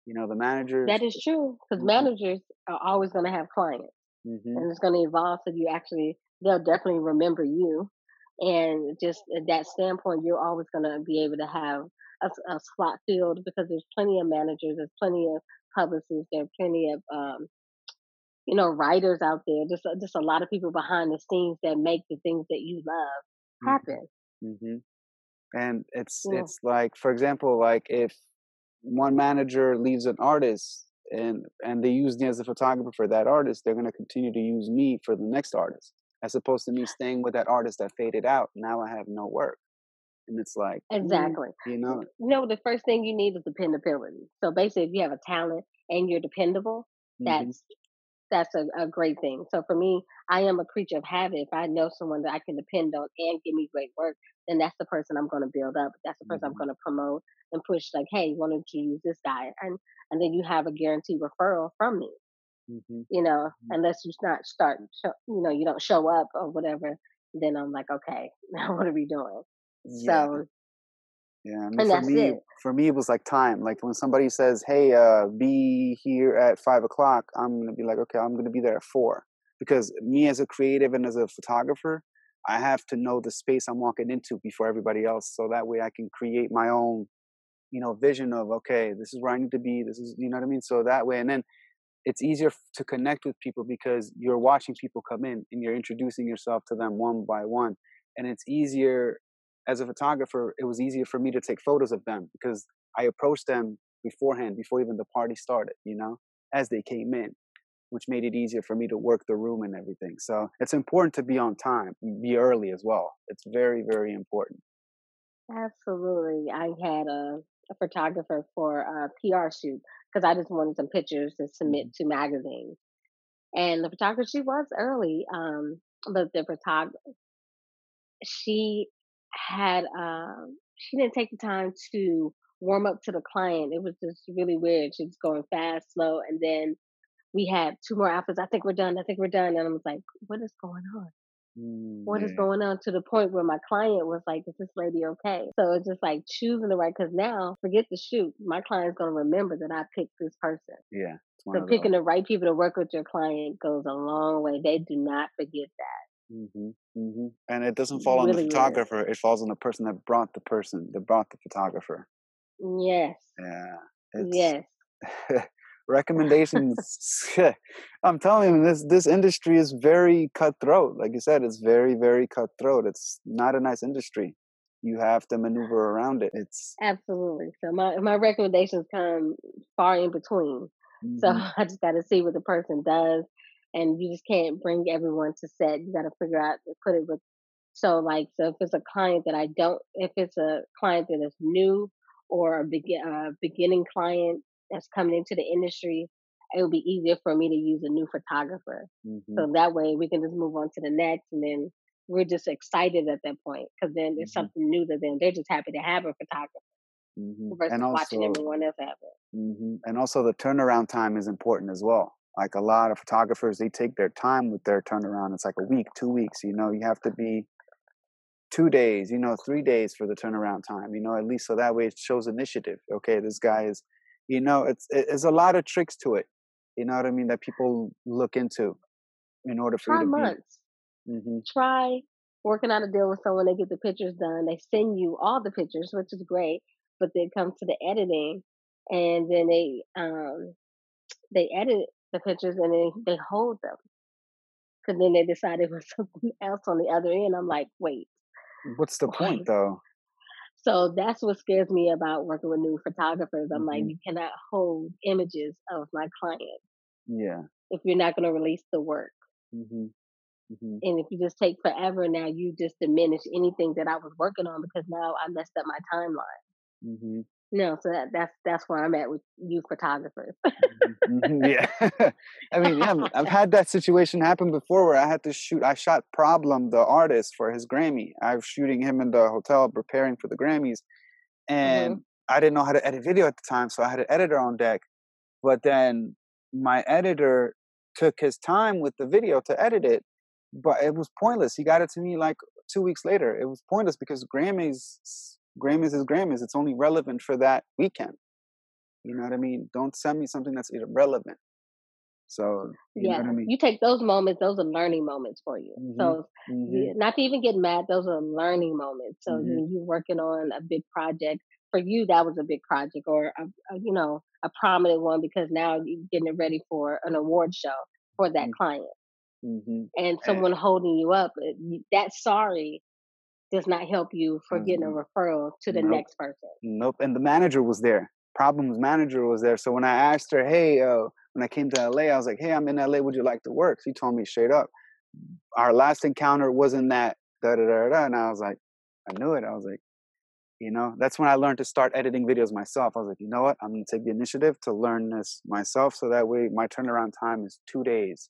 You know, the managers. That is true because hmm managers are always going to have clients hmm and it's going to evolve. So you actually, they'll definitely remember you. And just at that standpoint, you're always going to be able to have a, a slot filled because there's plenty of managers, there's plenty of publicists, there are plenty of, um, you know, writers out there, just, a- just a lot of people behind the scenes that make the things that you love hmm happen. hmm And it's know, it's like, for example, like if one manager leaves an artist and and they use me as a photographer for that artist, they're going to continue to use me for the next artist, as opposed to me staying with that artist that faded out. Now I have no work, and it's like, mm, exactly. you know, You know, the first thing you need is dependability. So basically, if you have a talent and you're dependable, hmm that's that's a, a great thing. So for me, I am a creature of habit. If I know someone that I can depend on and give me great work, then that's the person I'm going to build up. That's the person I'm hmm going to promote and push. Like, hey, why don't you use this guy? And and then you have a guaranteed referral from me. hmm You know, hmm unless you not start, show, you know, you don't show up or whatever. Then I'm like, okay, now what are we doing? Yeah, So, yeah. I mean, and for that's me, it. for me, it was like time. Like when somebody says, "Hey, uh, be here at five o'clock," I'm gonna be like, "Okay, I'm gonna be there at 4. because me as a creative and as a photographer, I have to know the space I'm walking into before everybody else, so that way I can create my own, you know, vision of okay, this is where I need to be. This is, you know what I mean. So that way, and then it's easier to connect with people because you're watching people come in and you're introducing yourself to them one by one and it's easier as a photographer it was easier for me to take photos of them because i approached them beforehand before even the party started you know as they came in, which made it easier for me to work the room and everything. So it's important to be on time, be early as well. It's very, very important. Absolutely. I had a, a photographer for a PR shoot because I just wanted some pictures to submit Mhm. to magazines. And the photographer, she was early, um, but the photographer, she had, um, she didn't take the time to warm up to the client. It was just really weird. She was going fast, slow, and then we had two more outfits. I think we're done. I think we're done. And I was like, what is going on? Mm, what is yeah. going on to the point where my client was like, is this lady okay? So it's just like choosing the right, because now forget the shoot. My client's going to remember that I picked this person. Yeah. So picking the right people to work with your client goes a long way. They do not forget that. Hmm mm-hmm. And it doesn't fall on the Really, really. photographer. It falls on the person that brought the person, that brought the photographer. Yes. Yeah. It's Yes. recommendations. I'm telling you, this this industry is very cutthroat. Like you said, it's very very cutthroat. It's not a nice industry. You have to maneuver around it. It's Absolutely. So my, my recommendations come far in between. So hmm I just got to see what the person does. And you just can't bring everyone to set. You got to figure out, to put it with So like, so if it's a client that I don't, if it's a client that is new or a begin, uh, beginning client that's coming into the industry, it will be easier for me to use a new photographer. hmm So that way we can just move on to the next, and then we're just excited at that point because then it's hmm something new to them. They're just happy to have a photographer hmm And versus watching everyone else have it. hmm and also the turnaround time is important as well. Like a lot of photographers, they take their time with their turnaround. It's like a week, two weeks. You know, you have to be two days, you know, three days for the turnaround time, you know, at least so that way it shows initiative. Okay, this guy is, you know, it's it's a lot of tricks to it. You know what I mean? That people look into in order for you to be. months. hmm Try working out a deal with someone. They get the pictures done. They send you all the pictures, which is great. But then it comes to the editing, and then they um they edit the pictures and then they hold them because then they decide it was something else on the other end. I'm like, wait, What's the point though? So that's what scares me about working with new photographers. I'm like, hmm you cannot hold images of my client Yeah. if you're not going to release the work. hmm hmm And if you just take forever now, you just diminish anything that I was working on because now I messed up my timeline. No, so that, that's that's where I'm at with youth photographers. hmm Yeah. I mean, yeah, I've had that situation happen before where I had to shoot. I shot Problem, the artist, for his Grammy. I was shooting him in the hotel, preparing for the Grammys, and hmm I didn't know how to edit video at the time, so I had an editor on deck. But then my editor took his time with the video to edit it, but it was pointless. He got it to me like two weeks later. It was pointless because Grammys, Grammys is Grammys. It's only relevant for that weekend. You know what I mean? Don't send me something that's irrelevant. So you know what Yeah, I mean? you take those moments; those are learning moments for you. Mhm. So Mhm. not to even get mad; those are learning moments. So Mhm. when you're working on a big project, for you that was a big project, or a, a, you know a prominent one because now you're getting it ready for an award show for that Mhm. client, Mhm. and And, someone holding you up. That sorry does not help you for getting a mhm. referral to the Nope. next person. Nope. And the manager was there. Problem's manager was there. So when I asked her, hey, uh, when I came to LA, I was like, hey, I'm in LA. Would you like to work? She told me straight up. Our last encounter wasn't that da da da da. And I was like, I knew it. I was like, you know, that's when I learned to start editing videos myself. I was like, you know what? I'm gonna take the initiative to learn this myself, so that way my turnaround time is two days,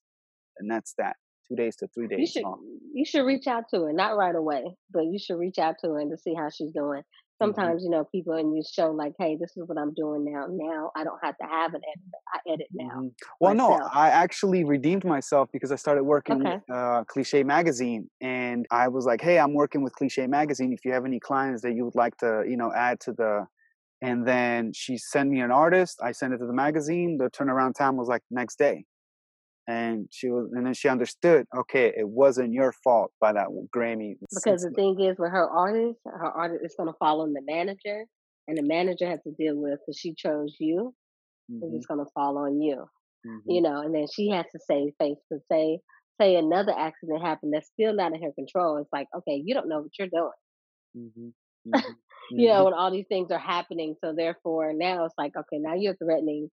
and that's that. Two days to three days. You should So. you should reach out to her, not right away, but you should reach out to her and to see how she's doing. hmm Sometimes, you know, people and you show like, hey, this is what I'm doing now. Now I don't have to have an editor. I edit now hmm Well, no. I actually redeemed myself because I started working with uh, Cliche Magazine, and I was like, "Hey, I'm working with Cliche Magazine. If you have any clients that you would like to, you know, add to the," and then she sent me an artist. I sent it to the magazine. The turnaround time was like next day, and she was, and then she understood. Okay, it wasn't your fault by that Grammy. Because the thing is with her artist, her artist is gonna fall on the manager and the manager has to deal with because she chose you, it's hmm just gonna fall on you. hmm You know, and then she has to save face to say say another accident happened that's still not in her control. It's like, okay, you don't know what you're doing. hmm hmm you know, and all these things are happening. So therefore, now it's like, okay, now you're threatening.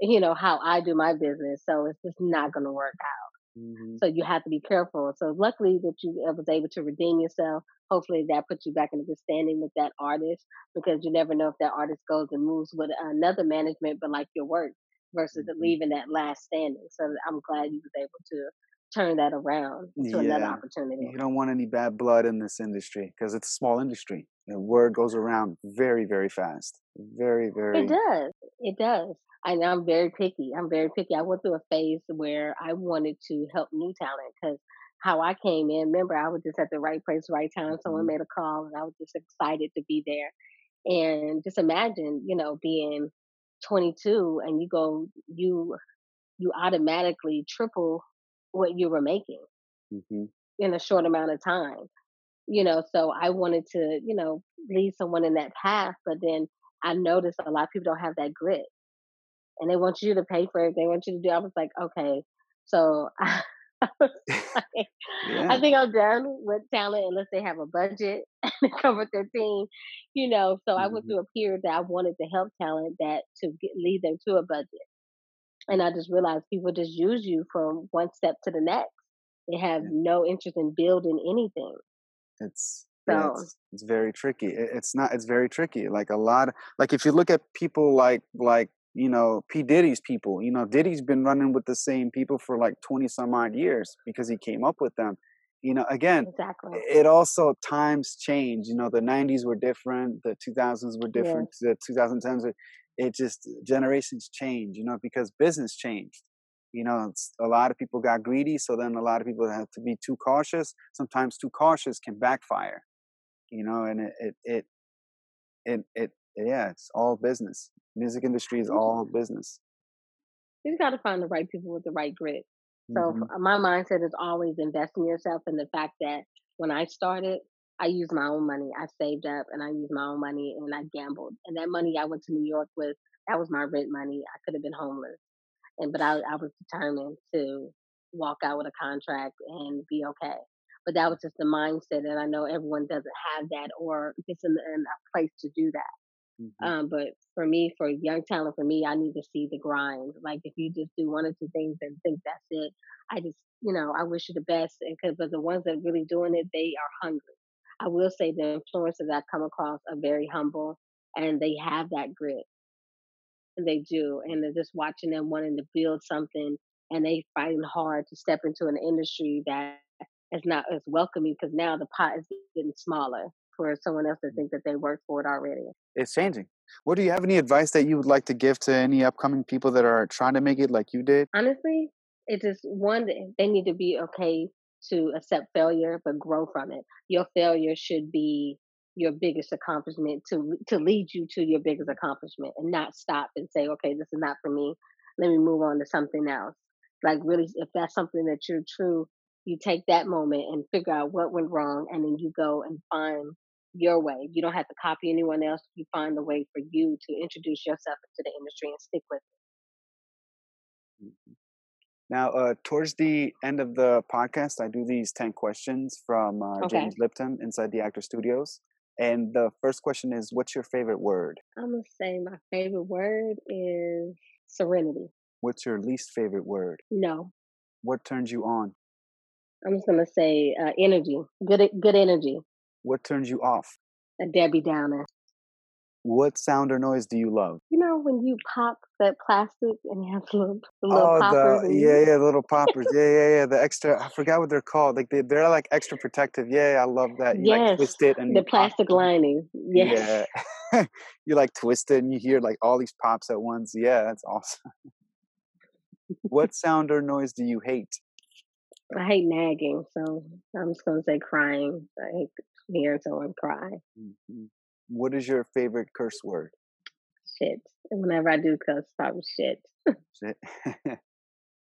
You know, how I do my business. So it's just not going to work out. Mm-hmm. So you have to be careful. So luckily that you was able to redeem yourself. Hopefully that puts you back in a good standing with that artist because you never know if that artist goes and moves with another management, but like your work versus Mm-hmm. leaving that last standing. So I'm glad you was able to turn that around to another opportunity. You don't want any bad blood in this industry because it's a small industry. The word goes around very, very fast. Very, very. It does. It does. And I'm very picky. I'm very picky. I went through a phase where I wanted to help new talent because how I came in, remember, I was just at the right place, right time. Someone Mhm. made a call and I was just excited to be there. And just imagine, you know, being 22 and you go, you, you automatically triple what you were making hmm in a short amount of time. You know, so I wanted to, you know, lead someone in that path, but then I noticed a lot of people don't have that grit and they want you to pay for it. They want you to do. I was like, okay, so I, like, Yeah. I think I'm done with talent unless they have a budget to cover their team, you know. So I went Mhm. through a period that I wanted to help talent that to get, lead them to a budget, and I just realized people just use you from one step to the next. They have Yeah. no interest in building anything. It's yeah, So it's it's very tricky. It, it's not. It's very tricky. Like a lot. Like if you look at people like like you know P Diddy's people. You know Diddy's been running with the same people for like twenty some odd years because he came up with them. You know, again, exactly, it also times change. You know, the '90s were different. The 2000s were yeah, different. The 2010s. Were, it just generations change. You know, because business changed. You know, it's, a lot of people got greedy, so then a lot of people have to be too cautious. Sometimes too cautious can backfire. You know, and it it it it, it yeah, it's all business. Music industry is all business. you got to find the right people with the right grit. So hmm my mindset is always investing in yourself in the fact that when I started, I used my own money. I saved up and I used my own money and I gambled. And that money I went to New York with, that was my rent money. I could have been homeless. And but I, I was determined to walk out with a contract and be okay. But that was just the mindset, and I know everyone doesn't have that or gets in, in a place to do that. hmm Um, but for me, for young talent, for me, I need to see the grind. Like if you just do one or two things and think that's it, I just, you know, I wish you the best. And because but the ones that really doing it, they are hungry. I will say the influencers I come across are very humble and they have that grit. And they do, and they're just watching them wanting to build something, and they fighting hard to step into an industry that is not as welcoming because now the pot is getting smaller for someone else to mm. think that they work for it already. It's changing. What do you have any advice that you would like to give to any upcoming people that are trying to make it like you did? honestly, it is one they need to be okay to accept failure, but grow from it. Your failure should be your biggest accomplishment to to lead you to your biggest accomplishment, and not stop and say, "Okay, this is not for me. Let me move on to something else." Like really, if that's something that you're true, you take that moment and figure out what went wrong, and then you go and find your way. You don't have to copy anyone else. You find a way for you to introduce yourself into the industry and stick with it Now, uh, towards the end of the podcast, I do these 10 questions from uh. Okay. James Lipton inside the Actor Studios. And the first question is What's your favorite word? I'm gonna say my favorite word is serenity. What's your least favorite word? No, What turns you on? I'm just gonna say uh, energy. Good, good energy. What turns you off? A Debbie Downer. What sound or noise do you love? You know when you pop that plastic and you have the little, the little Oh, poppers the yeah, yeah, the little poppers. Yeah, yeah, yeah. The extra. I forgot what they're called. Like they, they're like extra protective. Yeah, I love that. You like Yes, twist it and the you pop. plastic lining. Yes. Yeah, you like twist it and you hear like all these pops at once. Yeah, that's awesome. What sound or noise do you hate? I hate nagging, so I'm just gonna say crying. I hate hearing someone cry. Mhm. What is your favorite curse word? Shit. Whenever I do cuss, probably shit. Shit.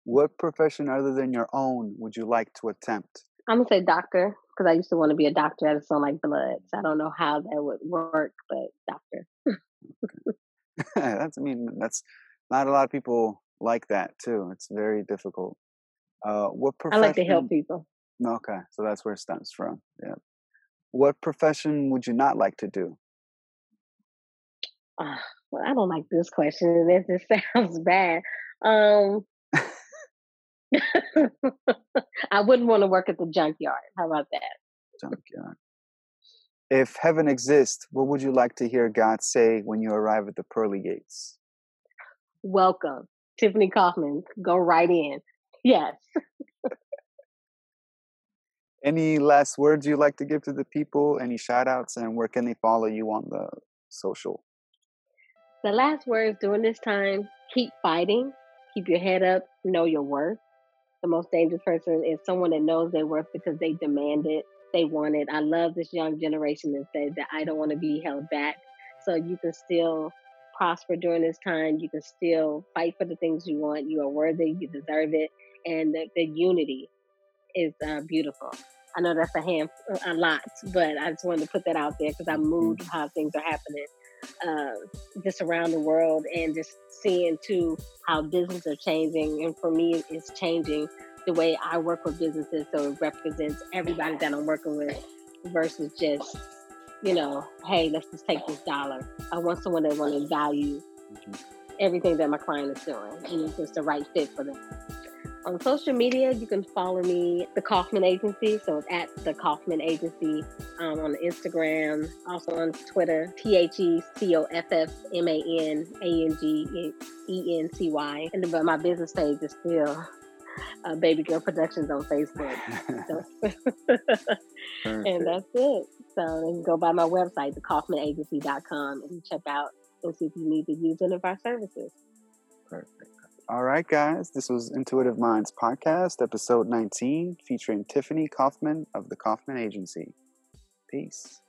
what profession other than your own would you like to attempt? I'm gonna say doctor because I used to want to be a doctor. I just don't like blood, so I don't know how that would work. But doctor. that's I mean that's not a lot of people like that too. It's very difficult. Uh, what profession? I like to help people. Okay, so that's where it stems from. Yeah. What profession would you not like to do? Ah, Well, I don't like this question. That just sounds bad. Um, I wouldn't want to work at the junkyard. How about that? Junkyard. If heaven exists, what would you like to hear God say when you arrive at the pearly gates? Welcome, Tiffany Kaufman. Go right in. Yes. Any last words you'd like to give to the people? Any shout outs? And where can they follow you on the social? The last words during this time keep fighting, keep your head up, know your worth. The most dangerous person is someone that knows their worth because they demand it, they want it. I love this young generation that says that I don't want to be held back. So you can still prosper during this time. You can still fight for the things you want. You are worthy. You deserve it. And the, the unity is uh, beautiful. I know that's a hand a lot, but I just wanted to put that out there because I'm moved how things are happening uh, just around the world and just seeing too how businesses are changing. And for me, it's changing the way I work with businesses so it represents everybody that I'm working with versus just, you know, hey, let's just take this dollar. I want someone that want to value mm-hmm. everything that my client is doing and it's just the right fit for them. On social media, you can follow me, the Kaufman Agency. So it's at the Kaufman Agency um, on Instagram, also on Twitter, T H E C O F F M A N A N G E N C Y. And but my business page is still uh, Baby Girl Productions on Facebook. and that's it. So you can go by my website, thekaufmanagency.com, and check out and see if you need to use any of our services. Perfect. All right, guys. This was Intuitive Minds Podcast, episode 19, featuring Tiffany Kaufman of the Kaufman Agency. Peace.